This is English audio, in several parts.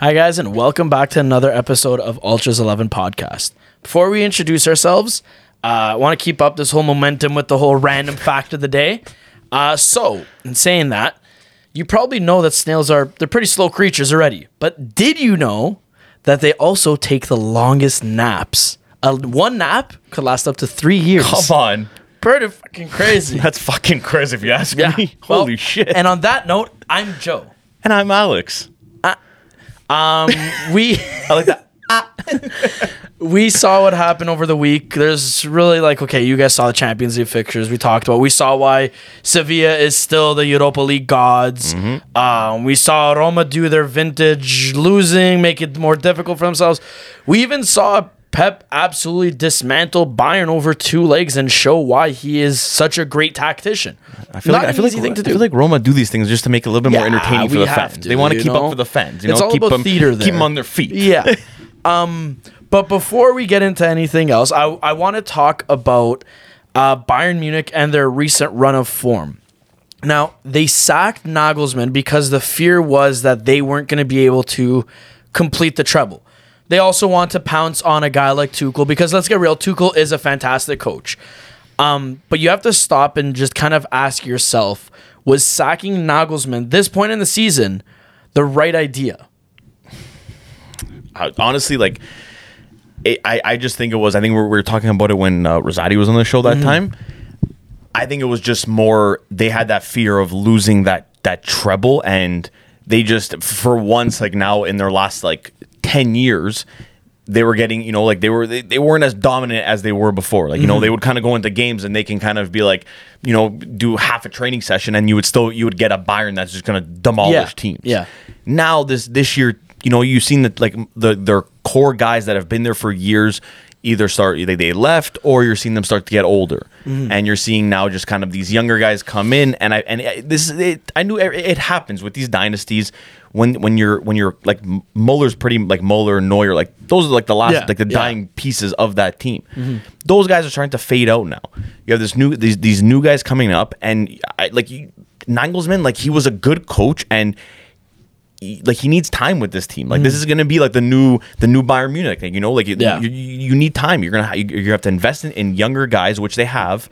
Hi, guys, and welcome back to another episode of Ultras 11 podcast. Before we introduce ourselves, uh, I want to keep up this whole momentum with the whole random fact of the day. Uh, so, in saying that, you probably know that snails are they're pretty slow creatures already. But did you know that they also take the longest naps? Uh, one nap could last up to three years. Come on. Pretty fucking crazy. That's fucking crazy if you ask Yeah. me. Well, Holy shit. And on that note, I'm Joe. And I'm Alex. Um, we I like that. we saw what happened over the week. There's really like okay, you guys saw the Champions League fixtures. We talked about. We saw why Sevilla is still the Europa League gods. Um, we saw Roma do their vintage losing, make it more difficult for themselves. We even saw Pep absolutely dismantle Bayern over two legs and show why he is such a great tactician. I feel Not like I feel like thing to I feel like Roma do these things just to make it a little bit more entertaining for the fans. to, they want to keep know? up for the fans. You It's know, all keep about them theater keep there. them on their feet. Yeah. um, but before we get into anything else, I, I want to talk about uh, Bayern Munich and their recent run of form. Now, they sacked Nagelsmann because the fear was that they weren't going to be able to complete the treble. They also want to pounce on a guy like Tuchel because let's get real, Tuchel is a fantastic coach. Um, but you have to stop and just kind of ask yourself, was sacking Nagelsmann this point in the season the right idea? I- honestly, like, it, I I just think it was. I think we were, we were talking about it when uh, Rosati was on the show that Mm-hmm. time. I think it was just more. They had that fear of losing that that treble, and they just for once, like now in their last like ten years. They were getting, you know, like they were, they, they weren't as dominant as they were before. Like, you Mm-hmm. know, they would kind of go into games and they can kind of be like, you know, do half a training session and you would still, you would get a Bayern that's just going to demolish Yeah, teams yeah. now this this year, you know, you've seen that like the their core guys that have been there for years either start they, they left or you're seeing them start to get older, Mm-hmm. and you're seeing now just kind of these younger guys come in, and I and it- this is it, I knew it, it happens with these dynasties when when you're when you're like Muller's pretty like Muller and Neuer like those are like the last Yeah, like the yeah. dying pieces of that team. Mm-hmm. Those guys are starting to fade out now. You have this new these these new guys coming up, and I, like you, Nagelsmann, like he was a good coach, and he- like he needs time with this team. Like this mm. is going to be like the new the new Bayern Munich thing. You know, like you, Yeah. you, you need time. You're gonna you, you have to invest in, in younger guys, which they have.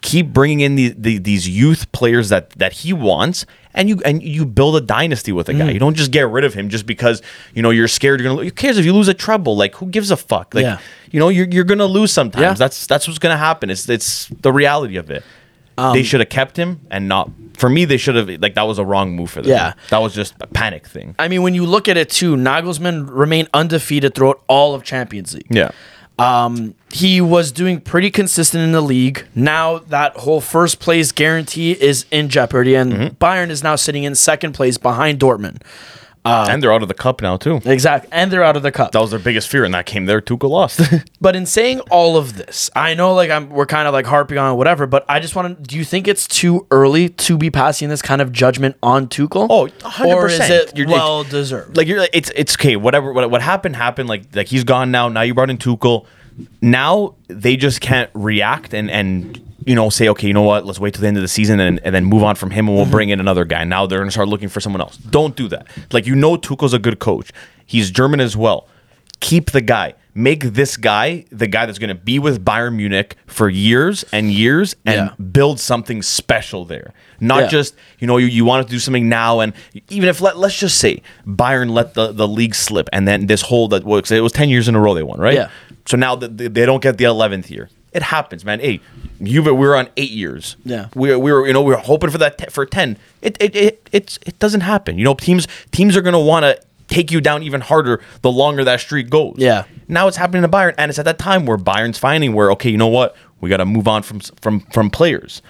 Keep bringing in the, the, these youth players that that he wants, and you and you build a dynasty with a Mm. guy. You don't just get rid of him just because you know you're scared. You're gonna. Who cares if you lose a treble? Like who gives a fuck? Like Yeah. you know you're, you're gonna lose sometimes. Yeah. That's that's what's gonna happen. It's it's the reality of it. Um, they should have kept him and not. For me, they should have like that was a wrong move for them. Yeah. that was just a panic thing. I mean, when you look at it too, Nagelsmann remained undefeated throughout all of Champions League. Yeah. Um, he was doing pretty consistent in the league. Now that whole first place guarantee is in jeopardy, and Mm-hmm. Bayern is now sitting in second place behind Dortmund. Uh, and they're out of the cup now too. Exactly, and they're out of the cup. That was their biggest fear in that game. There, Tuchel lost. But in saying all of this, I know like I'm we're kind of like harping on whatever, but I just want to. Do you think it's too early to be passing this kind of judgment on Tuchel? Oh, 100%. Or is it You're- well deserved? like you're, like, it's it's okay. Whatever. What, what happened happened. Like like he's gone now. Now you brought in Tuchel. Now they just can't react and and you know say okay, you know what? Let's wait till the end of the season and, and then move on from him and we'll mm-hmm. bring in another guy. Now they're gonna start looking for someone else. Don't do that. Like you know, Tuchel's a good coach. He's German as well. Keep the guy. Make this guy the guy that's going to be with Bayern Munich for years and years and Yeah. build something special there. Not Yeah. just, you know, you, you want to do something now. And even if, let, let's just say Bayern let the, the league slip and then this whole that was, it was 10 years in a row they won, right? Yeah. So now that they they don't get the 11th year. It happens, man. Hey, Juve, we were on eight years. Yeah. we, we were, you know, we were hoping for that te- for ten. It, it, it, it's, it doesn't happen. You know, teams, teams are gonna want to take you down even harder the longer that streak goes. Yeah. Now it's happening to Bayern, and it's at that time where Bayern's finding where okay, you know what, we got to move on from from from players.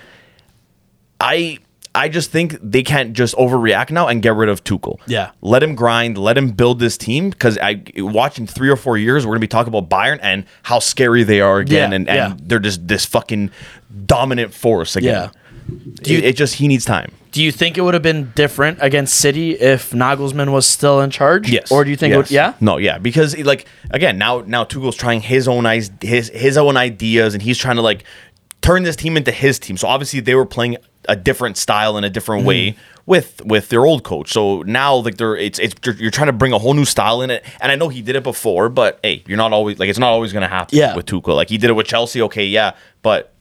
I I just think they can't just overreact now and get rid of Tuchel. Yeah. let him grind, let him build this team because I watching three or four years, we're gonna be talking about Bayern and how scary they are again, Yeah, and, and yeah. they're just this fucking dominant force again. Do you- it, it just he needs time. Do you think it would have been different against City if Nagelsmann was still in charge? Yes. Or do you think? It would, yeah. No. Yeah. Because like again, now now Tuchel's trying his own eyes, his his own ideas, and he's trying to like turn this team into his team. So obviously they were playing a different style and a different way mm-hmm. with with their old coach. So now like they're it's it's you're, trying to bring a whole new style in it. And I know he did it before, but hey, you're not always like it's not always gonna happen Yeah. with Tuchel. Like he did it with Chelsea, okay, yeah, but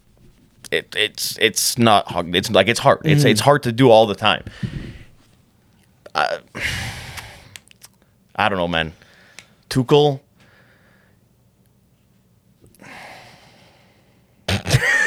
it, it's it's not hard. It's like it's hard. It's it's mm-hmm. hard to do all the time. I, I don't know, man. Tuchel.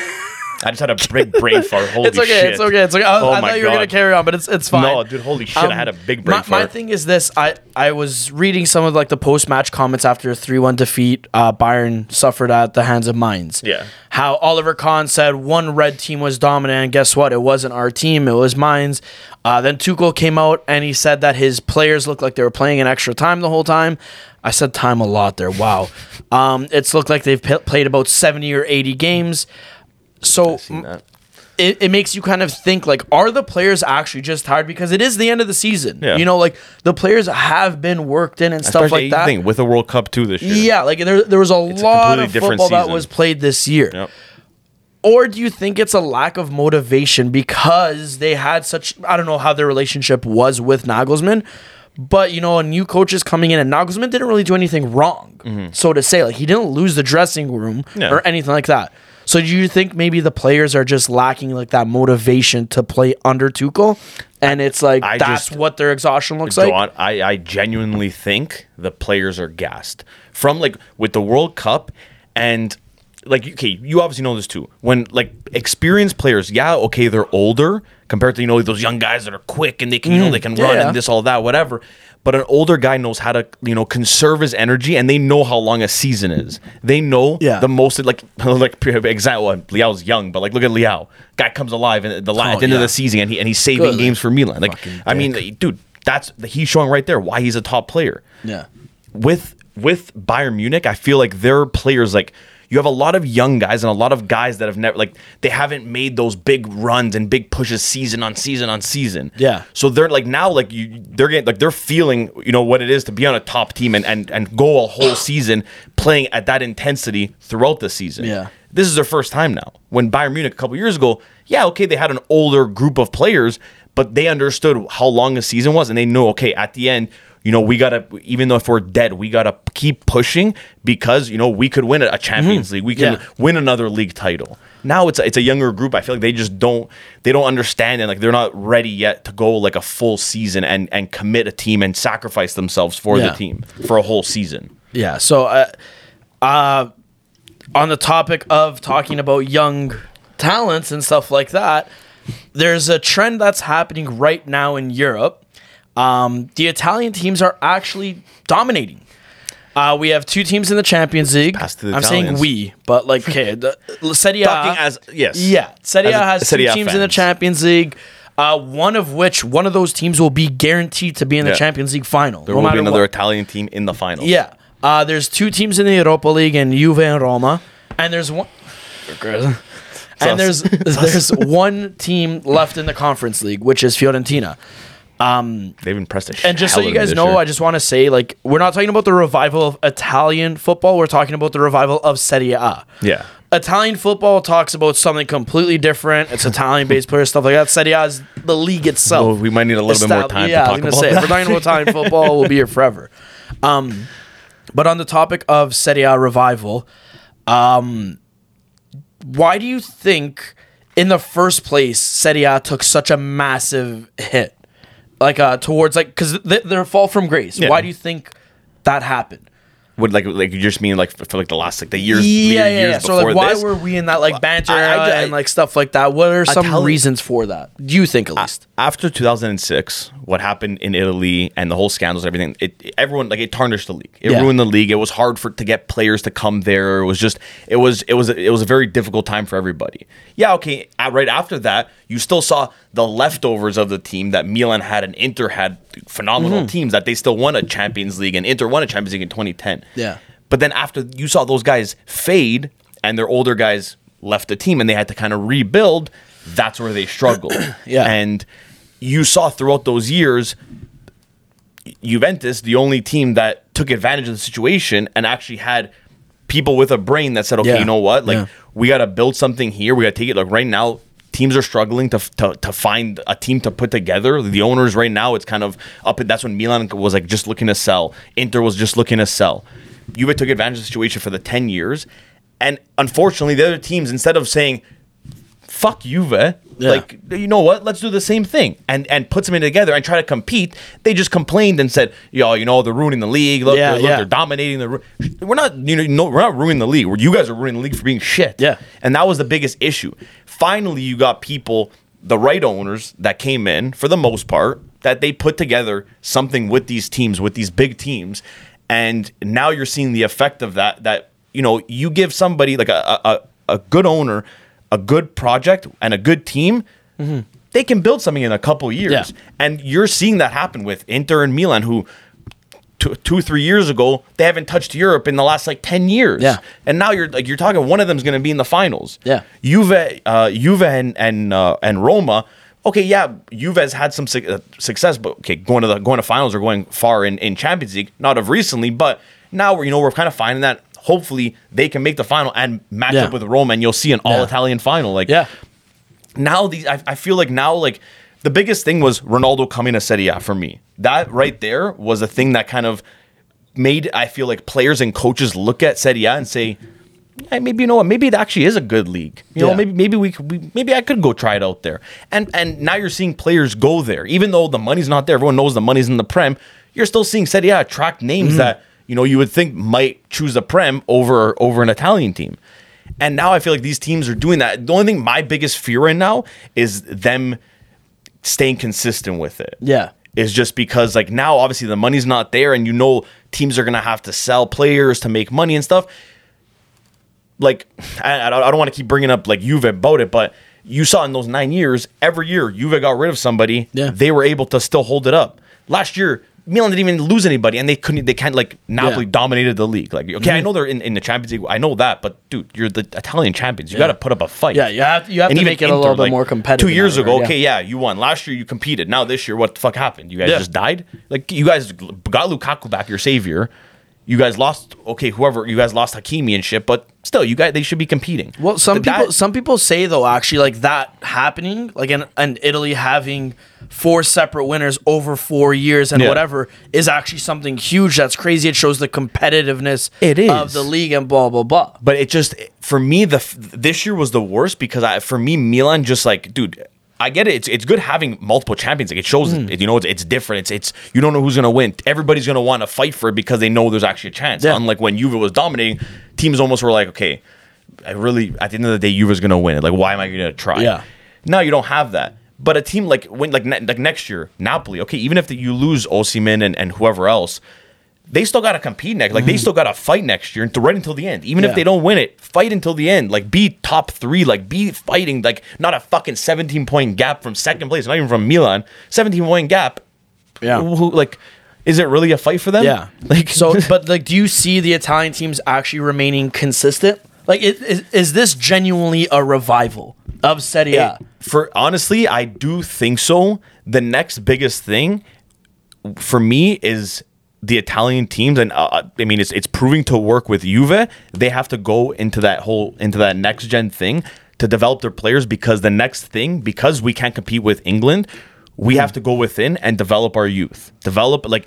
I just had a big brain fart. Holy it's okay. shit. It's okay. It's okay. I, Oh I thought you were gonna carry on, but it's it's fine. Um, No, dude, holy shit, I had a big brain my, my thing is this: I I was reading some of like the post match comments after a three one defeat uh, Bayern suffered at the hands of Mainz. Yeah. How Oliver Kahn said one red team was dominant, and guess what? It wasn't our team. It was Mainz. Uh, then Tuchel came out and he said that his players looked like they were playing in extra time the whole time. I said time a lot there. Wow. Um, it's looked like they've p- played about seventy or eighty games. So it, it makes you kind of think like are the players actually just tired because it is the end of the season Yeah. you know like the players have been worked in and stuff Especially like that thing with the World Cup too this year. yeah like there, there was a a lot completely of football that was played this year Yep. or do you think it's a lack of motivation because they had such I don't know how their relationship was with Nagelsmann, but you know, a new coach is coming in and Nagelsmann didn't really do anything wrong. Mm-hmm. So to say, like he didn't lose the dressing room Yeah. or anything like that. So do you think maybe the players are just lacking like that motivation to play under Tuchel? And it's like I that's just- what their exhaustion looks like. on. I, I genuinely think the players are gassed from like with the World Cup and like okay, you obviously know this too. When like experienced players, yeah, okay, they're older compared to you know those young guys that are quick and they can you know they can run Mm. And this all that whatever. But an older guy knows how to you know conserve his energy and they know how long a season is. They know Yeah. the most like like example. well, Leão's young, but like look at Leão. Guy comes alive in the Oh, at the end of the season and he and he's saving Good. games for Milan. Like Fucking I mean, dude, that's he's showing right there why he's a top player. Yeah. With with Bayern Munich, I feel like their players like you have a lot of young guys and a lot of guys that have never like they haven't made those big runs and big pushes season on season on season. Yeah. So they're like now like you they're getting like they're feeling you know what it is to be on a top team and and and go a whole season playing at that intensity throughout the season. Yeah. This is their first time now. When Bayern Munich a couple years ago, yeah, okay, they had an older group of players, but they understood how long a season was and they know okay, at the end, you know, we got to even though if we're dead, we got to keep pushing because, you know, we could win a Champions League. We can Yeah. win another league title. Now it's a, it's a younger group. I feel like they just don't they don't understand and like they're not ready yet to go like a full season and and commit a team and sacrifice themselves for Yeah. the team for a whole season. Yeah. So, uh, uh, on the topic of talking about young talents and stuff like that, there's a trend that's happening right now in Europe. Um, the Italian teams are actually dominating. Uh, we have two teams in the Champions League. The I'm saying we, but like, okay, the Serie A. Talking as yes. Yeah, Serie A a- has Serie two A teams in the. Champions League. Uh, one of which, one of those teams will be guaranteed to be in the Yeah. Champions League final. There no will be another what. Italian team in the final. Yeah. Uh, there's two teams in the Europa League and Juve and Roma, and there's one. and there's there's one team left in the Conference League, which is Fiorentina. They've impressed the And just so you out of me guys know, year. I just want to say, like, we're not talking about the revival of Italian football. We're talking about the revival of Serie A. Yeah. Italian football talks about something completely different. It's Italian-based players, stuff like that. Serie A is the league itself. Well, we might need a little bit more time yeah, to I was about say, if that. we're talking about Italian football, we'll be here forever. Um, but on the topic of Serie A revival, um, why do you think, in the first place, Serie A took such a massive hit, like uh, towards like because th- their fall from grace? Yeah. Why do you think that happened? Would like like you just mean like for, for like the last like the years yeah, years, yeah, yeah. years So like, why this? were we in that like banter I- I- and like stuff like that? What are some Italian- reasons for that? Do you think at least? after 2006, what happened in Italy and the whole scandals, everything, it everyone like it tarnished the league. It Yeah. ruined the league. It was hard for to get players to come there. It was just it was it was it was a very difficult time for everybody. Yeah, okay. uh, Right after that, you still saw the leftovers of the team that Milan had and Inter had phenomenal Mm-hmm. teams that they still won a Champions League and Inter won a Champions League in 2010. Yeah. But then after you saw those guys fade and their older guys left the team and they had to kind of rebuild, that's where they struggled. Yeah. And you saw throughout those years Juventus, the only team that took advantage of the situation and actually had people with a brain that said, okay, Yeah. you know what? Like Yeah. we got to build something here. We got to take it like right now teams are struggling to, to to find a team to put together. The owners right now, it's kind of up. That's when Milan was like just looking to sell. Inter was just looking to sell. Juve took advantage of the situation for the ten years, and unfortunately, the other teams instead of saying fuck Juve. Like you know what? Let's do the same thing and and put something together and try to compete. They just complained and said, "Yo, you know they're ruining the league. Look, Yeah, look yeah. they're dominating the. ru-" We're not, you know, no, we're not ruining the league. You guys are ruining the league for being shit. Yeah. and that was the biggest issue. Finally, you got people, the right owners that came in for the most part, that they put together something with these teams, with these big teams, and now you're seeing the effect of that. That you know, you give somebody like a a, a good owner a good project and a good team. They can build something in a couple years, Mm-hmm. Yeah. and you're seeing that happen with Inter and Milan, who two, two three years ago they haven't touched Europe in the last like ten years. Yeah. and now you're like you're talking one of them's going to be in the finals. Yeah. Juve, uh, Juve and and uh, and Roma. Okay, yeah, Juve has had some su- uh, success, but okay, going to the going to finals or going far in, in Champions League, not of recently, but now we're you know we're kind of finding that hopefully they can make the final and match Yeah. up with Roma, and you'll see an all Yeah. Italian final. Like Yeah. now these I, I feel like now like the biggest thing was Ronaldo coming to Serie A for me. That right there was a thing that kind of made I feel like players and coaches look at Serie A and say, hey, maybe you know what, maybe it actually is a good league. You know, maybe maybe we, could, we maybe I could go try it out there. And and now you're seeing players go there, even though the money's not there. Everyone knows the money's in the Prem. You're still seeing Serie A attract names mm-hmm. that you know you would think might choose the Prem over over an Italian team. And now I feel like these teams are doing that. The only thing my biggest fear right now is them staying consistent with it Yeah. is just because like now obviously the money's not there and you know teams are gonna have to sell players to make money and stuff. Like I, I don't, want to keep bringing up like Juve about it, but you saw in those nine years, every year Juve got rid of somebody, Yeah. they were able to still hold it up. Last year, Milan didn't even lose anybody, and they couldn't. They can't like Napoli Yeah. Mm-hmm. dominated the league. Like okay, I know they're in, in the Champions League, I know that, but dude, you're the Italian champions. You got to put up a fight. Yeah, you have- you have And to make it a little bit more competitive Two years ago, okay, yeah, you won. Last year you competed. Now this year, what the fuck happened? You guys Yeah. just died. Like you guys got Lukaku back, your savior. You guys lost. Okay, whoever you guys lost Hakimi and shit, but still, you guys they should be competing. Well, some That- people some people say though actually like that happening like in, in Italy having four separate winners over four years and Yeah. whatever is actually something huge. That's crazy. It shows the competitiveness it is. of the league and blah blah blah. but it just for me the this year was the worst because I for me Milan just like dude I get it. It's it's good having multiple champions. Like it shows Mm. it, you know it's, it's different. It's it's you don't know who's gonna win. Everybody's gonna want to fight for it because they know there's actually a chance. Yeah. unlike when Juve was dominating teams almost were like okay I really at the end of the day Juve's gonna win it. Like why am I gonna try? Yeah. now you don't have that. But a team like when like ne- like next year Napoli okay even if the, you lose Osimhen and, and whoever else they still got to compete next. Like they mm. still got to fight next year and right until the end. Even. Yeah. if they don't win it, fight until the end. Like be top three. Like be fighting. Like not a fucking seventeen point gap from second place. Not even from Milan. Seventeen point gap. Yeah. Who, like, is it really a fight for them? Yeah. Like so, but like, do you see the Italian teams actually remaining consistent? Like, is, is, is this genuinely a revival of Serie A? It- for honestly, I do think so. The next biggest thing for me is the Italian teams, and uh, I mean it's it's proving to work with Juve. They have to go into that whole into that next gen thing to develop their players because the next thing because we can't compete with England, we have to go within and develop our youth. Develop like.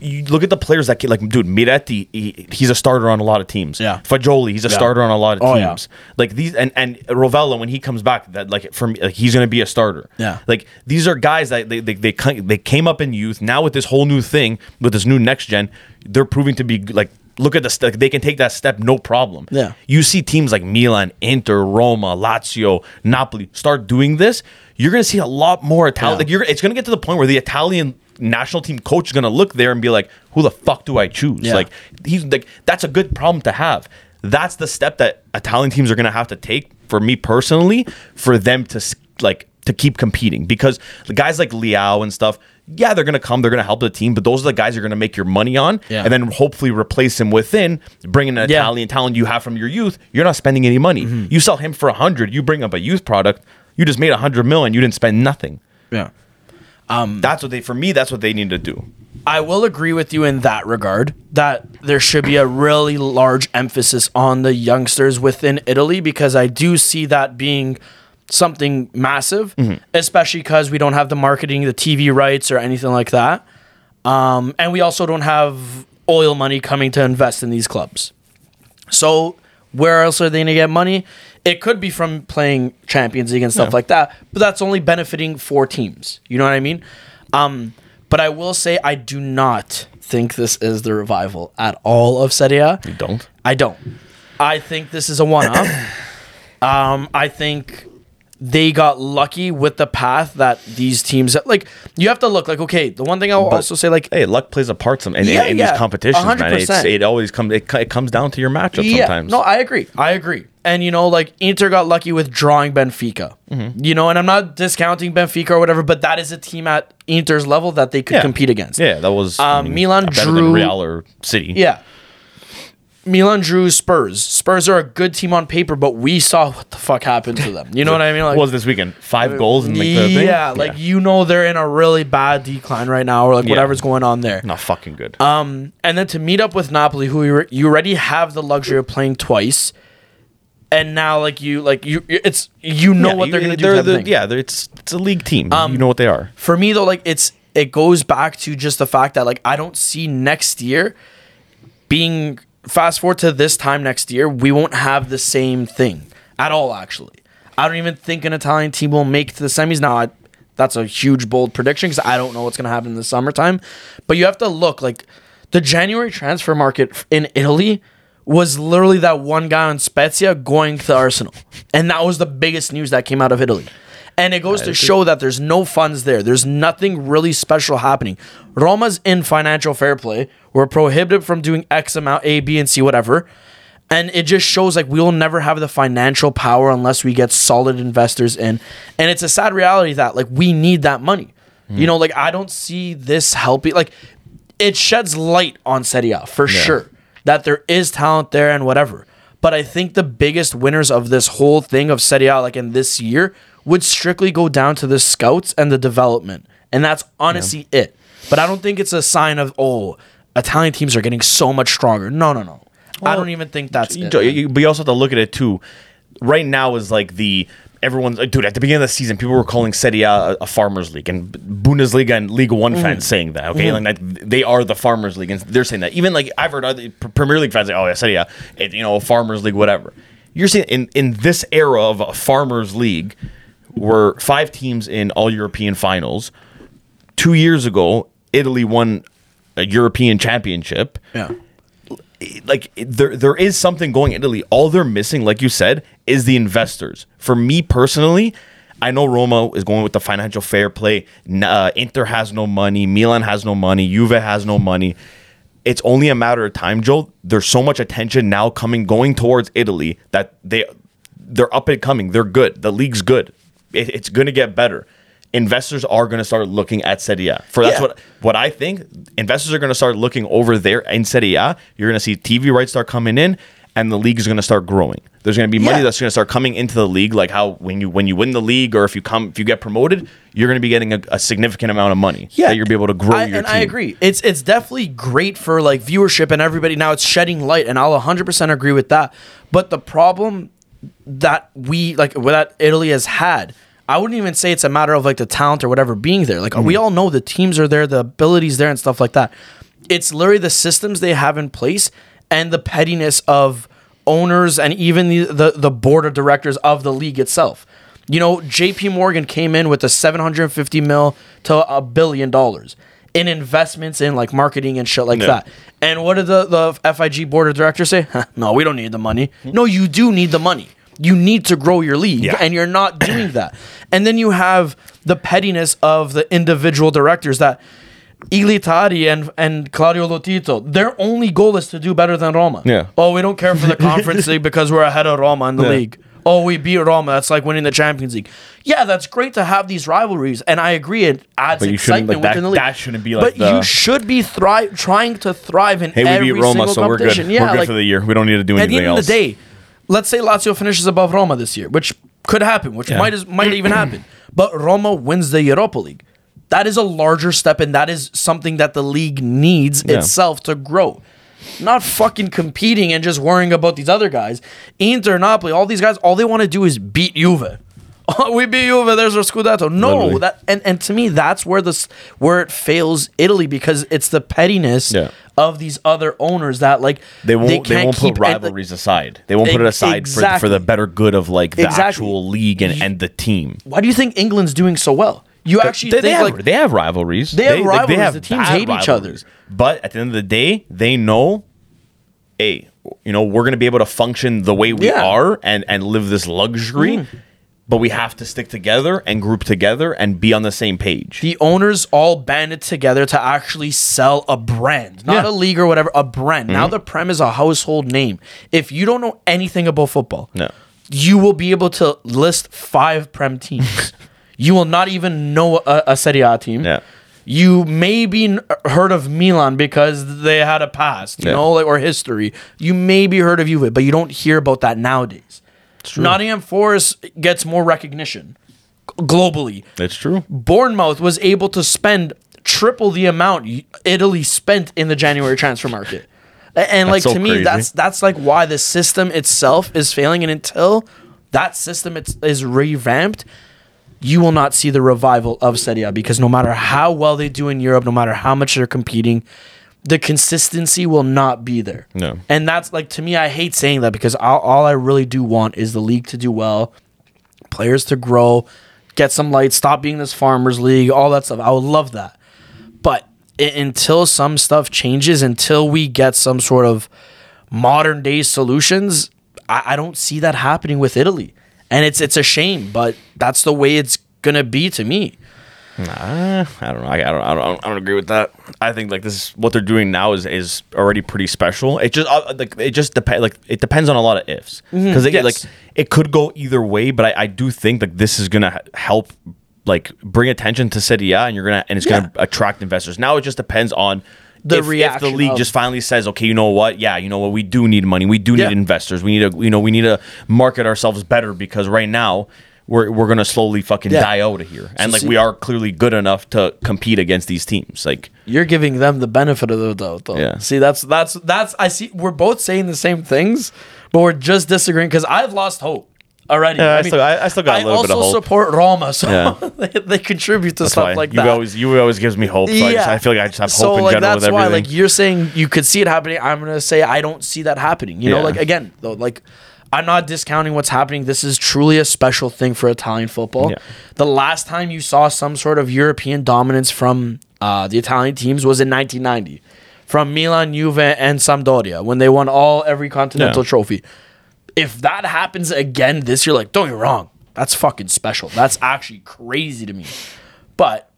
You look at the players that get like, dude, Miretti, he, he's a starter on a lot of teams. Yeah. Fagioli, he's a starter on a lot of Oh, yeah. teams. Like these, and and Rovella when he comes back, that like for me, like he's gonna be a starter. Yeah. Like these are guys that they they they, they came up in youth. Now with this whole new thing, with this new next gen, they're proving to be like. Look at the step; they can take that step no problem. Yeah. you see teams like Milan, Inter, Roma, Lazio, Napoli start doing this. You're gonna see a lot more Italian. Yeah. Like you're, it's gonna get to the point where the Italian national team coach is gonna look there and be like, "Who the fuck do I choose?" Yeah. Like he's like that's a good problem to have. That's the step that Italian teams are going to have to take for me personally for them to like to keep competing because the guys like Leão and stuff, yeah, they're going to come, they're going to help the team, but those are the guys you're going to make your money on Yeah. and then hopefully replace him within, bringing an Yeah. Italian talent you have from your youth. You're not spending any money. Mm-hmm. You sell him for a 100, you bring up a youth product, you just made a 100 million, you didn't spend nothing. Yeah. That's what they for me that's what they need to do. I will agree with you in that regard that there should be a really large emphasis on the youngsters within Italy because I do see that being something massive, Mm-hmm. especially because we don't have the marketing, the TV rights, or anything like that. Um, and we also don't have oil money coming to invest in these clubs. So where else are they going to get money? It could be from playing Champions League and stuff Yeah. like that, but that's only benefiting four teams. You know what I mean? Um, but I will say I do not think this is the revival at all of Serie A. You don't. I don't. I think this is a one-off. um, I think they got lucky with the path that these teams like. You have to look like okay. The one thing I'll also say like Hey, luck plays a part some in, in- Yeah, in yeah, these competitions, man. It's, it always comes. It, it comes down to your matchup Yeah, sometimes. no, I agree. I agree. And you know, like Inter got lucky with drawing Benfica. Mm-hmm. You know, and I'm not discounting Benfica or whatever, but that is a team at Inter's level that they could Yeah. compete against. yeah, that was Um, Milan better drew- than Real or City. Yeah. Milan drew Spurs. Spurs are a good team on paper, but we saw what the fuck happened to them. You know what I mean? Like, What was this weekend? Five goals and like the thing. yeah, like you know they're in a really bad decline right now, or like Yeah. whatever's going on there. not fucking good. Um, and then to meet up with Napoli, who you, you already have the luxury of playing twice, and now like you like you it's you know Yeah, what they're you- gonna do. they're the- yeah, they're, it's it's a league team. Um, you know what they are. For me though, like it's it goes back to just the fact that like I don't see next year being fast forward to this time next year, we won't have the same thing at all. Actually, I don't even think an Italian team will make to the semis. Now, I, that's a huge bold prediction because I don't know what's going to happen in the summertime. But you have to look like the January transfer market in Italy was literally that one guy on Spezia going to Arsenal, and that was the biggest news that came out of Italy. And it goes to show that there's no funds there. There's nothing really special happening. Roma's in financial fair play. We're prohibited from doing X amount, A, B, and C, whatever. And it just shows like we'll never have the financial power unless we get solid investors in. And it's a sad reality that like we need that money. You know, like I don't see this helping. Like it sheds light on Serie A for sure that there is talent there and whatever. But I think the biggest winners of this whole thing of Serie A, like in this year, would strictly go down to the scouts and the development. And that's honestly it. But I don't think it's a sign of, oh, Italian teams are getting so much stronger. No, no, no. I don't even think that's You it. you- but you also have to look at it too. Right now is like the everyone's like, dude. At the beginning of the season, people were calling Serie A a, farmers league, and Bundesliga and Ligue One Mm-hmm. fans saying that. Okay, like they are the farmers league, and they're saying that. Even like I've heard other Premier League fans say, "Oh yeah, Serie A, it, you know, farmers league, whatever." You're saying in in this era of a farmers league, were five teams in all European finals. Two years ago, Italy won a European championship Yeah. like there there is something going in Italy. All they're missing, like you said, is the investors. For me personally, I know Roma is going with the financial fair play. Uh, Inter has no money. Milan has no money. Juve has no money. It's only a matter of time, Joe. There's so much attention now coming going towards Italy that they they're up and coming. They're good. The league's good. It, it's going to get better. Investors are going to start looking at Serie A. For that's Yeah. what what I think. Investors are going to start looking over there in Serie A. You're going to see TV rights start coming in, and the league is going to start growing. There's going to be money Yeah. that's going to start coming into the league, like how when you when you win the league or if you come if you get promoted, you're going to be getting a, a significant amount of money. that you'll be able to grow I, your and team. I agree. It's it's definitely great for like viewership and everybody. Now it's shedding light, and I'll 100 percent agree with that. But the problem that we like that Italy has had, I wouldn't even say it's a matter of like the talent or whatever being there. Like we mm. all know the teams are there, the abilities there, and stuff like that. It's literally the systems they have in place and the pettiness of owners and even the, the the board of directors of the league itself. You know, JP Morgan came in with a 750 mil to a billion dollars in investments in like marketing and shit like that. And what did the, the FIG board of directors say? "Huh, no, we don't need the money. Hmm. No, you do need the money. You need to grow your league, Yeah. and you're not doing that. And then you have the pettiness of the individual directors that Ilitari and and Claudio Lotito, their only goal is to do better than Roma. Yeah. Oh, we don't care for the conference league because we're ahead of Roma in the Yeah. league. Oh, we beat Roma. That's like winning the Champions League. Yeah, that's great to have these rivalries, and I agree it adds But you shouldn't, excitement like, that- within the league. that shouldn't be, like, But the- you should be thrive trying to thrive in Hey, we every beat Roma, single so we're good. competition. Yeah, we're good like, for the year. We don't need to do anything else. at the end else. of the day, let's say Lazio finishes above Roma this year, which could happen, which Yeah. might is, might even happen. But Roma wins the Europa League. That is a larger step, and that is something that the league needs Yeah. itself to grow. Not fucking competing and just worrying about these other guys. Inter, Napoli, all these guys, all they want to do is beat Juve. oh, we beat Juve. There's our Scudetto. No, Literally. that and and to me that's where this where it fails Italy because it's the pettiness Yeah. of these other owners that like They won't. They, can't won't put keep- and, like, rivalries aside. They won't put it aside for, for the better good of like the Exactly. actual league and, and the team. why do you think England's doing so well? You actually they, they have, like they have rivalries. They have rivalries. The teams hate each other. But at the end of the day, they know, hey, you know, we're going to be able to function the way we Yeah. are and and live this luxury. But we have to stick together and group together and be on the same page. the owners all banded together to actually sell a brand, not Yeah. Mm-hmm. a league or whatever, a brand. Now the Prem is a household name. If you don't know anything about football, No. you will be able to list five Prem teams. you will not even know a, a Serie A team. Yeah. You maybe heard of Milan because they had a past, you Yeah. know, like or history. You maybe heard of Juve, but you don't hear about that nowadays. Nottingham Forest gets more recognition globally. That's true. Bournemouth was able to spend triple the amount Italy spent in the January transfer market. And like so to me, crazy. that's that's like why the system itself is failing. And until that system it's, is revamped, you will not see the revival of Serie A because no matter how well they do in Europe, no matter how much they're competing, the consistency will not be there. No. And that's like to me, I hate saying that because all, all I really do want is the league to do well, players to grow, get some light, stop being this farmers league, all that stuff. I would love that. But i- until some stuff changes, until we get some sort of modern day solutions, I, I don't see that happening with Italy. And it's it's a shame, but that's the way it's gonna be to me. Uh, I don't know. I, I, don't, I don't. I don't agree with that. I think like this is what they're doing now is is already pretty special. It just uh, like it just depends. Like it depends on a lot of ifs because yes. like it could go either way. But I, I do think like this is gonna help like bring attention to Serie A and you're gonna and it's gonna attract investors. Now it just depends on. The if, if the league of- just finally says, okay, you know what? Yeah, you know what? We do need money. We do need Yeah. investors. We need to, you know, we need to market ourselves better because right now we're we're gonna slowly fucking Yeah. die out of here. And like see- we are clearly good enough to compete against these teams. Like You're giving them the benefit of the doubt, though. Yeah. See, that's that's that's I see. We're both saying the same things, but we're just disagreeing because I've lost hope already. Yeah, I still- I- I still got a little I bit of also hope. support Roma, so Yeah. they, they contribute to that's stuff why like you that. always you always gives me hope. So I, just, I feel like I just have so hope in like general that's why like you're saying you could see it happening. I'm gonna say I don't see that happening. You know, like again though, like I'm not discounting what's happening. This is truly a special thing for Italian football. Yeah. The last time you saw some sort of European dominance from uh, the Italian teams was in 1990, from Milan, Juve, and Sampdoria when they won all every continental Yeah. trophy. If that happens again this year, like don't get me wrong, that's fucking special. That's actually crazy to me. But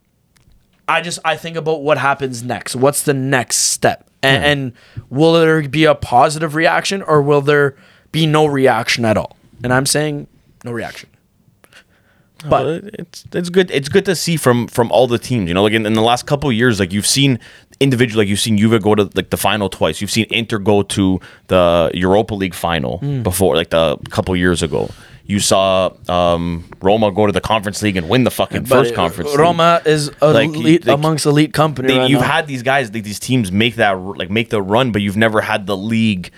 I just I think about what happens next. What's the next step? And, and will there be a positive reaction or will there be no reaction at all? And I'm saying no reaction. But but it's it's good. It's good to see from from all the teams. You know, like in, in the last couple of years, like you've seen individual, like you've seen Juve go to like the final twice. You've seen Inter go to the Europa League final Hmm. before, like the couple years ago. You saw um, Roma go to the Conference League and win the fucking but first Conference. League. Roma is Like, elite like, amongst elite company. They- right you've now. had these guys, like, these teams make that like make the run, but you've never had the league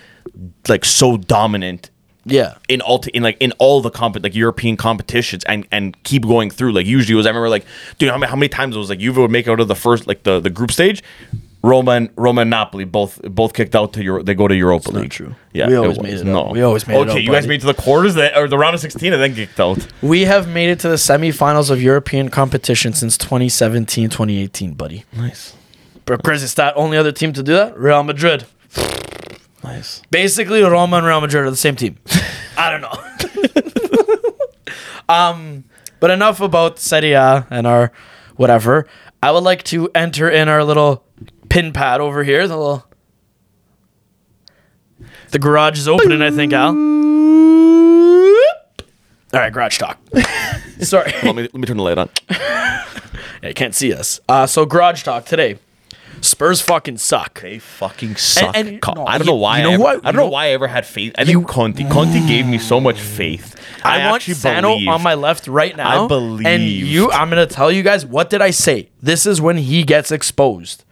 like so dominant yeah. in all t- in like in all the comp like European competitions and and keep going through. Like usually it was I remember like dude how many, how many times it was like Juve would make it out of the first like the, the group stage. Roma and Roma and Napoli both both kicked out to Euro, they go to Europa League. true. Yeah, We always was. made it out. We always made it okay, you guys made it to the quarters that or the round of sixteen and then kicked out. We have made it to the semifinals of European competition since 2017, 2018, buddy. Nice, But crazy stat, only other team to do that, Real Madrid. Nice. Basically, Roma and Real Madrid are the same team. I don't know. um, but enough about Serie A and our whatever. I would like to enter in our little pin pad over here. The little. The garage is opening, I think, Al. All right, garage talk. Sorry. Let me let me turn the light on. Yeah, you can't see us. Uh, so garage talk today. Spurs fucking suck. They fucking suck. and- Co- no, I don't know why. you know I, ever- what? I don't You know know- why I ever had faith. I think Conte. Conte gave me so much faith. I, want actually Sano believed. on my left right now. I believe. And you, I'm gonna tell you guys what did I say? This is when he gets exposed.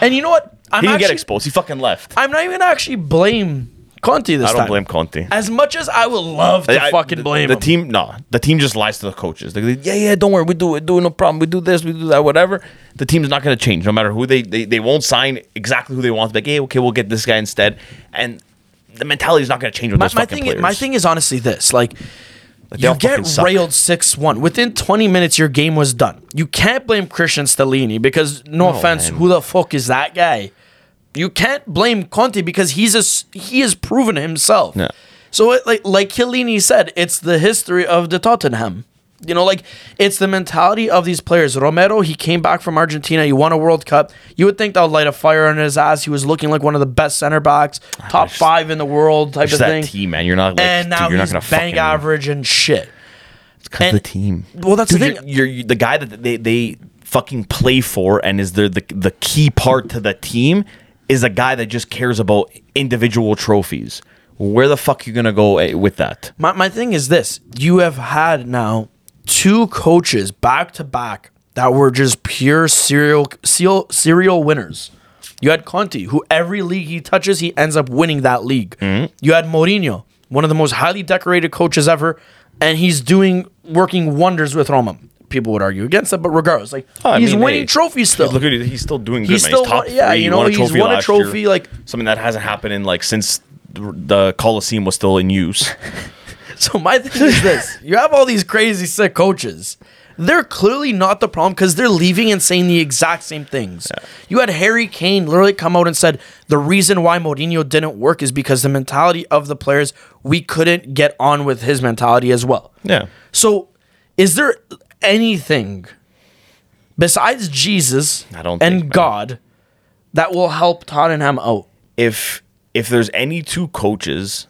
And you know what? I'm He didn't get exposed. He fucking left. I'm not even gonna actually blame Conte this time. I don't time. blame Conte. As much as I would love to I- fucking blame the him. team. No, the team just lies to the coaches. They go, yeah, yeah, don't worry, we do it, do it, no problem. We do this, we do that, whatever. The team's not going to change, no matter who they, they they won't sign exactly who they want. Like, hey, okay, we'll get this guy instead, and the mentality is not going to change with my, those my fucking thing, players. my thing is honestly this: like, they you get railed six one within twenty minutes, your game was done. You can't blame Cristian Stellini because, no, No, offense, man. who the fuck is that guy? You can't blame Conte because he's a he has proven himself. Yeah. So it, like like Chiellini said, it's the history of the Tottenham. You know, like it's the mentality of these players. Romero, he came back from Argentina. He won a World Cup. You would think that would light a fire under his ass. He was looking like one of the best center backs, ah, top just- five in the world type of that thing. team, man. You're not like, and dude, now you're not he's going to bang fucking average and shit. It's because and- of the team. Well, that's the Dude, thing. You're, you're the guy that they they fucking play for, and is there the the key part to the team is a guy that just cares about individual trophies. Where the fuck you gonna go eh, with that? My, my thing is this you have had now two coaches back to back that were just pure serial serial, serial winners. You had Conte, who every league he touches, he ends up winning that league. You had Mourinho, one of the most highly decorated coaches ever, and he's doing working wonders with Roma. People would argue against that, but regardless, like Oh, he's mean, winning hey, trophies still. Look at it, he's still doing good. He's man. still he's top won- yeah, three. you He know, won a he's trophy won a last year. trophy, like- something that hasn't happened in like since the- the Coliseum was still in use. So my thing is this: you have all these crazy sick coaches. They're clearly not the problem because they're leaving and saying the exact same things. You had Harry Kane literally come out and said the reason why Mourinho didn't work is because the mentality of the players we couldn't get on with his mentality as well. yeah, So, is there anything besides Jesus I don't and think. God that will help Tottenham out? if if there's any two coaches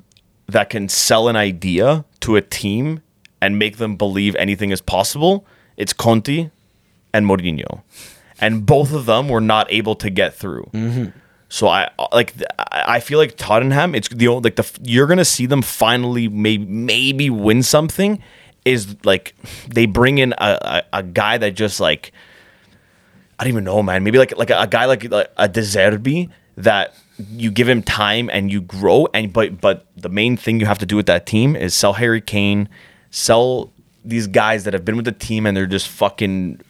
that can sell an idea to a team and make them believe anything is possible, it's Conte and Mourinho, and both of them were not able to get through. Mm-hmm. So I like I feel like Tottenham. It's the only like the you're gonna see them finally maybe maybe win something. Is like they bring in a, a, a guy that just like I don't even know, man. Maybe like like a, a guy like, like a De Zerbi that you give him time and you grow. And but but the main thing you have to do with that team is sell Harry Kane, sell these guys that have been with the team and they're just fucking.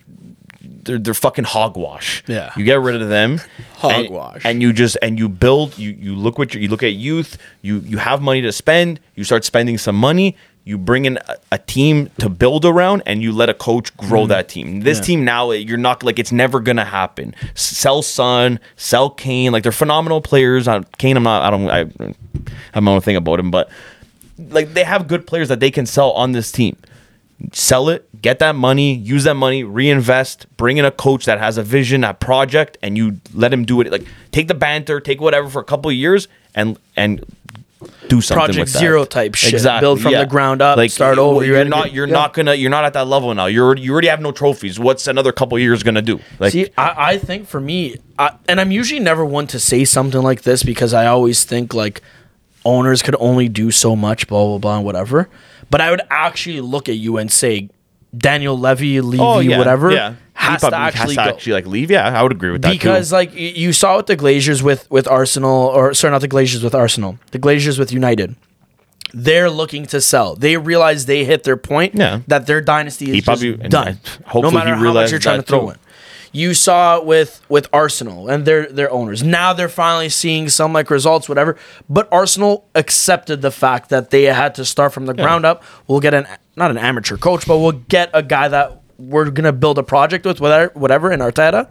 They're, they're fucking hogwash. Yeah. you get rid of them. and- Hogwash. And, you just and you build. You you look what you, you look at youth. You you have money to spend. You start spending some money. You bring in a, a team to build around, and you let a coach grow that team. This team now, you're not like it's never gonna happen. Sell Son, sell Kane. Like they're phenomenal players. Uh, Kane, I'm not. I don't. I, I have my own thing about him, but like they have good players that they can sell on this team. Sell it, get that money, use that money, reinvest, bring in a coach that has a vision, a project, and you let him do it. Like take the banter, take whatever for a couple of years, and and do something Project with that. Zero type shit. Build from the ground up, Like, start you- over, you're You're not. You're yeah. not gonna. You're not at that level now. You're you already have no trophies. What's another couple years gonna do? Like See, I, I think for me, I, and I'm usually never one to say something like this because I always think like owners could only do so much, blah blah blah, and whatever. But I would actually look at you and say, Daniel Levy, Levy, oh yeah, whatever, yeah. Has to actually has to actually like leave. Yeah, I would agree with that too. because like you saw with the Glazers with with Arsenal, or sorry, not the Glazers with Arsenal, the Glazers with United. They're looking to sell. They realize they hit their point. Yeah. that their dynasty is He probably- done. No matter he how much you're trying to throw too. in. You saw it with with Arsenal and their their owners. Now they're finally seeing some like results, whatever. But Arsenal accepted the fact that they had to start from the ground up. We'll get an not an amateur coach, but we'll get a guy that we're gonna build a project with, whatever, whatever in Arteta.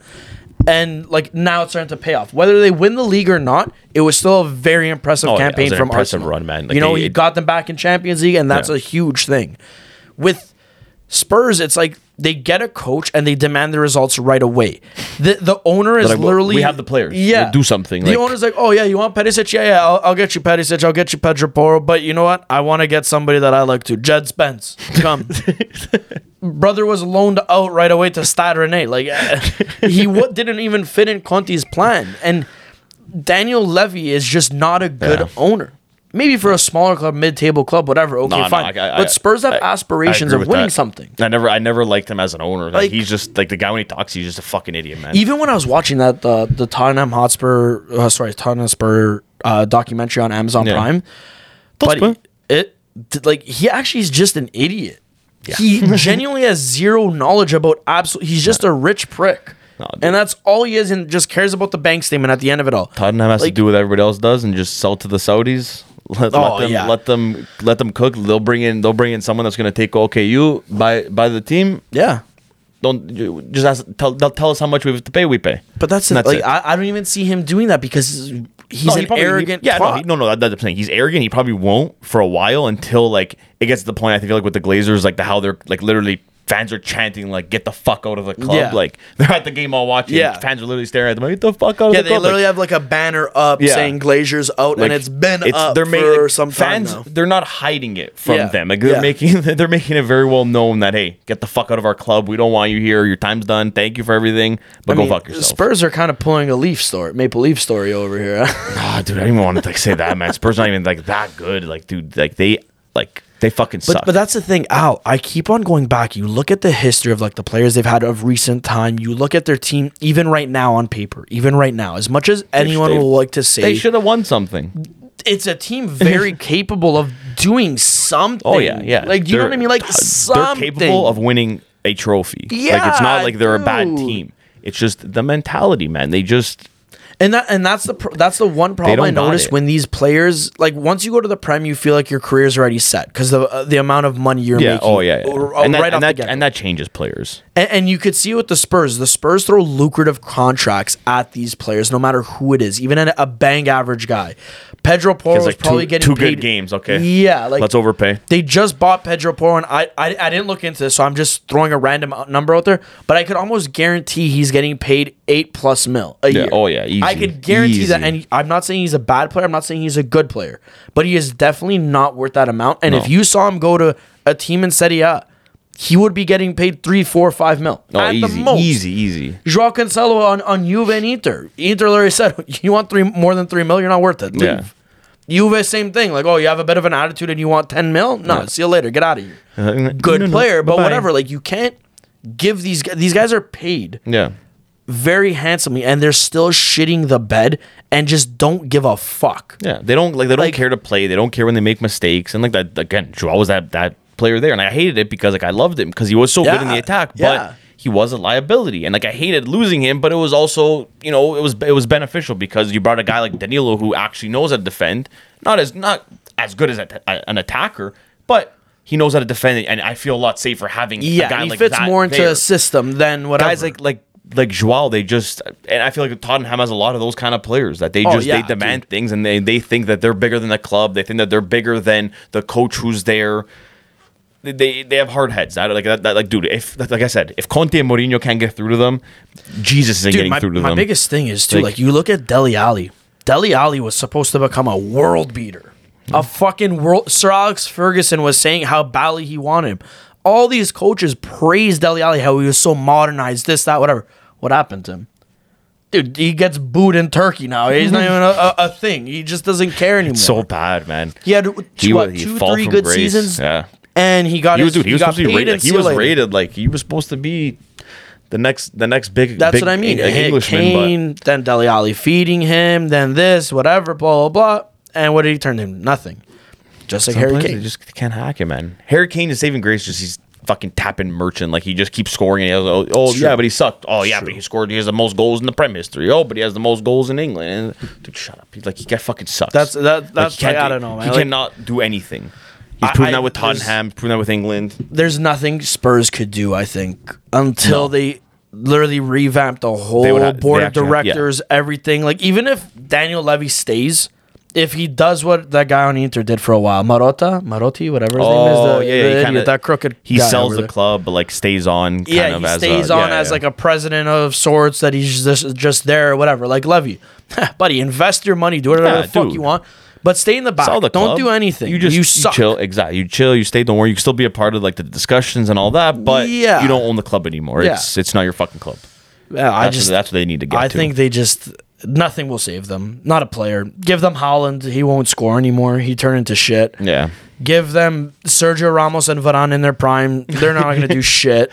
And like now it's starting to pay off. Whether they win the league or not, it was still a very impressive Oh, yeah, campaign an from impressive Arsenal. run, man. Like, you know, he got them back in Champions League, and that's Yeah. a huge thing. With Spurs, it's like they get a coach and they demand the results right away. The the owner is like, literally we have the players. Yeah, We'll do something, The like- owner's like, oh yeah, you want Perisic? Yeah, yeah, I'll, I'll get you Perisic. I'll get you Pedro Porro. But you know what? I want to get somebody that I like to. Jed Spence, come. Brother was loaned out right away to Stade Rennais. Like uh, he w- didn't even fit in Conte's plan, and Daniel Levy is just not a good Yeah. owner. Maybe for a smaller club, mid-table club, whatever. Okay, fine. I- I- but Spurs have I- aspirations of winning that. something. I never, I never liked him as an owner. Like, Like- he's just like the guy when he talks, he's just a fucking idiot, man. Even when I was watching that the the Tottenham Hotspur, uh, sorry, Tottenham Spur uh, documentary on Amazon Yeah. Prime. That's but it, it like he actually is just an idiot. He genuinely has zero knowledge about absolute. He's just a rich prick, No, and that's all he is, and just cares about the bank statement at the end of it all. Tottenham has to do what everybody else does and just sell to the Saudis. Let, Oh, let them yeah. let them let them cook. They'll bring in they'll bring in someone that's going to take you by buy the team. Yeah, Don't just ask, tell they'll tell us how much we have to pay. We pay. but that's, it. like. I, I don't even see him doing that because he's No, he an probably- he- arrogant. yeah, no, he, no, no. That, that's the thing. He's arrogant. He probably won't for a while until like it gets to the point. I feel like with the Glazers, like the how they're like literally fans are chanting like "Get the fuck out of the club!" Yeah. Like they're at the game all watching. Yeah. fans are literally staring at them. Like, Get the fuck out of Yeah, they literally like, have like a banner up Yeah. saying Glazers out, like, and it's been up they're for like, some time fans. now. They're not hiding it from Yeah. them. Like they're Yeah. making they're making it very well known that hey, get the fuck out of our club. We don't want you here. Your time's done. Thank you for everything, but I go mean, fuck yourself. Spurs are kind of pulling a Leaf story, Maple Leaf story over here. Ah, dude, I didn't even want to like say that, man. Spurs not even like that good. Like, dude, like they like they fucking suck. But, but that's the thing, Al. I keep on going back. You look at the history of like the players they've had of recent time. You look at their team, even right now on paper, even right now. As much as anyone will like to say, they should have won something. it's a team very capable of doing something. Oh yeah, yeah. Like you know They're- what I mean? Like they're capable of winning a trophy. like it's not like they're a bad team. It's just the mentality, man. They just And that and that's the pr- that's the one problem I noticed when these players like once you go to the prem, you feel like your career's already set because the uh, the amount of money you're yeah. making. Oh yeah. yeah. uh, and that, right and that, and that changes players. And, and you could see with the Spurs, the Spurs throw lucrative contracts at these players, no matter who it is, even a bang average guy. Pedro Porro It's was probably two, getting two paid. good games. Okay. Yeah, like let's overpay. they just bought Pedro Porro, and I, I I didn't look into this, so I'm just throwing a random uh, number out there. But I could almost guarantee he's getting paid eight plus mil a Yeah, year. oh, yeah, easy, I could guarantee that, and I'm not saying he's a bad player. I'm not saying he's a good player, but he is definitely not worth that amount. And No. if you saw him go to a team in Serie A, he would be getting paid three, four, five mil Oh, at the easy, most. easy, easy. Joao Cancelo on, on Juve and Inter. Inter literally said, you want three more than three mil, you're not worth it. Leave. Yeah. Juve, same thing. Like, oh, you have a bit of an attitude and you want 10 mil? No, see you later. Get out of here. Uh, Good no, no, player, but bye-bye. whatever. Like, you can't give these guys, these guys are paid Yeah. very handsomely and they're still shitting the bed and just don't give a fuck. Yeah, they don't like they don't Like- care to play. They don't care when they make mistakes. And like that again, Joao was that that player there, and I hated it because like I loved him because he was so good in the Yeah, attack, yeah. He was a liability, and like I hated losing him. But it was also you know it was it was beneficial because you brought a guy like Danilo who actually knows how to defend, not as not as good as a, an attacker, but. He knows how to defend, and I feel a lot safer having a Yeah, he like fits more into there a system than whatever. guys like like like Joao, they just and I feel like Tottenham has a lot of those kind of players that they Oh, just yeah, they demand things and they they think that they're bigger than the club. They think that they're bigger than the coach who's there. They they, have hard heads. Like that, that like dude, if like I said, if Conte and Mourinho can't get through to them, Jesus isn't Dude, getting my, through to my them. My biggest thing is too Like- like, you look at Dele Alli. Dele Alli was supposed to become a world beater, a fucking world. Sir Alex Ferguson was saying how badly he wanted him. All these coaches praised Dele Alli how he was so modernized, this that whatever. What happened to him? Dude, he gets booed in Turkey now. He's not even a, a, a thing. He just doesn't care anymore. so bad, man. he had He two, what, he two fall three from good grace. seasons, Yeah. And he got He was his, dude. He was supposed to be rated. He was rated like he was supposed to be the next the next big. That's big what I mean. Like, Englishman, Kane, then Dele Alli feeding him, then this, whatever, blah blah blah. And what did he turn into? Nothing. Just like but Harry Kane. They just can't hack him, man. Harry Kane is saving grace. Just he's fucking tapping merchant. Like he just keeps scoring. And he has, oh, oh, yeah, but he sucked. Oh yeah, but he scored. He has the most goals in the Prem history. Oh, but he has the most goals in England. And, dude, shut up. He's like he got fucking sucks. That's- that- that's can't like, I do- don't know, man. He Like- cannot do anything. He's proven I- that with Tottenham. Proven that with England. There's nothing Spurs could do, I think, until they literally revamp the whole have- board of actually have- yeah. directors, everything. Like even if Daniel Levy stays, if he does what that guy on Inter did for a while, Marotta, Marotti, whatever his name is, Oh the, yeah, the yeah. He kinda, that crooked. He sells the club, but like stays on. Kind yeah, of he as stays a, on yeah, as yeah. like a president of sorts that he's just just there or whatever. Like Levy, buddy, invest your money, do whatever the fuck dude. you want, but stay in the back. The Don't club. do anything. You just you you chill. Exactly. You chill. You stay. Don't worry. You can still be a part of like the discussions and all that. But Yeah. you don't own the club anymore. Yeah. It's it's not your fucking club. Yeah, I just what, that's what they need to get I to. think they just nothing will save them. Not a player. Give them Haaland. He won't score anymore. He turned into shit. Yeah. Give them Sergio Ramos and Varane in their prime. They're not going to do shit.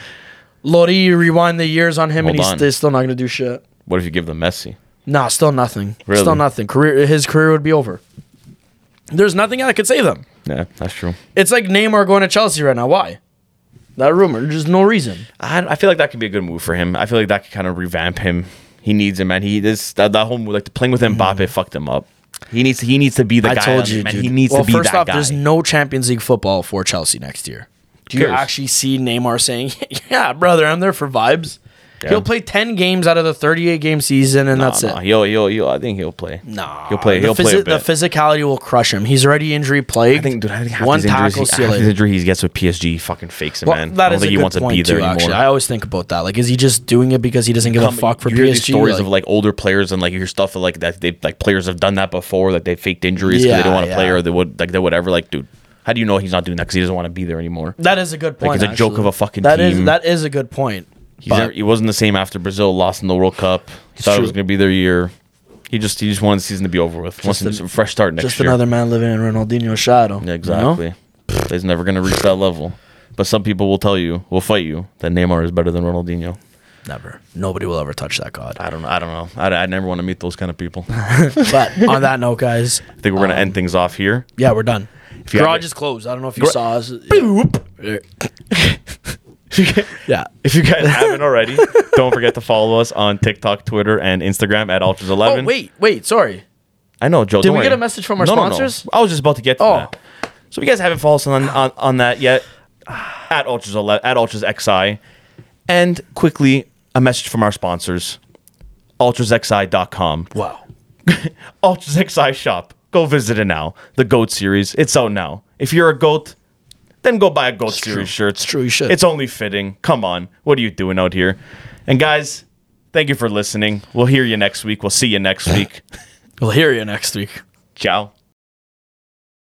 Lodi, rewind the years on him, and he's on. still not going to do shit. What if you give them Messi? Nah, still nothing. Really? Still nothing. Career his career would be over. There's nothing that could save them. Yeah, that's true. It's like Neymar going to Chelsea right now. Why? That rumor. There's no reason. I, I feel like that could be a good move for him. I feel like that could kind of revamp him. He needs him, man. He this that, that whole like playing with Mbappe fucked him up. He needs he needs to be the Mm. I guy. told you, dude. He needs well, to be first that off, guy. there's no Champions League football for Chelsea next year. Do you cares? actually see Neymar saying, "Yeah, brother, I'm there for vibes"? Yeah. He'll play 10 games out of the 38 game season, and that's No, it. no, He'll, he'll, he'll, I think he'll play. Nah, he'll play. The, He'll play a the physicality will crush him. He's already injury plagued. I think, dude, I think half one tackle, he, half his injury he gets with PSG, fucking fakes it, Well, man. that I don't is think a he wants to be there too. anymore. Actually, I always think about that. Like, is he just doing it because he doesn't give a fuck for you hear PSG? these stories Like- of like older players and like your stuff of, like that they like players have done that before, like they faked injuries because Yeah, they don't want to play or they would like they whatever. Like, dude, how do you know he's not doing that because he doesn't want to be there anymore? that is a good point. Like, it's a joke of a fucking That is- team. that is a good point. He's never- he wasn't the same after Brazil lost in the World Cup. He thought it was going to be their year. He just he just wanted the season to be over with. Wants Just a, a- fresh start next just year. another man living in Ronaldinho's shadow. Yeah, you know? exactly. He's never going to reach that level. But some people will tell you, will fight you, that Neymar is better than Ronaldinho. Never. Nobody will ever touch that god. I don't know. I don't know. I, I never want to meet those kind of people. but on that note, guys, I think we're going to um, end things off here. yeah, we're done. you Garage is closed. I don't know if you Gar- saw us. yeah. If you guys haven't already, don't forget to follow us on TikTok, Twitter, and Instagram at Ultras11. Oh wait, wait. Sorry. I know, Joe. Did don't we worry. get a message from our No, no, no. sponsors? I was just about to get to Oh. that. So if you guys haven't followed us on, on, on that yet, at Ultras 11, at Ultras XI, and quickly a message from our sponsors, ultrasxi.com. Wow. Ultras XI shop. Go visit it now. The Goat series. It's out now. If you're a goat, then go buy a Goat series shirt. It's true, you should. It's only fitting. Come on. What are you doing out here? And guys, thank you for listening. We'll hear you next week. We'll see you next week. We'll hear you next week. Ciao.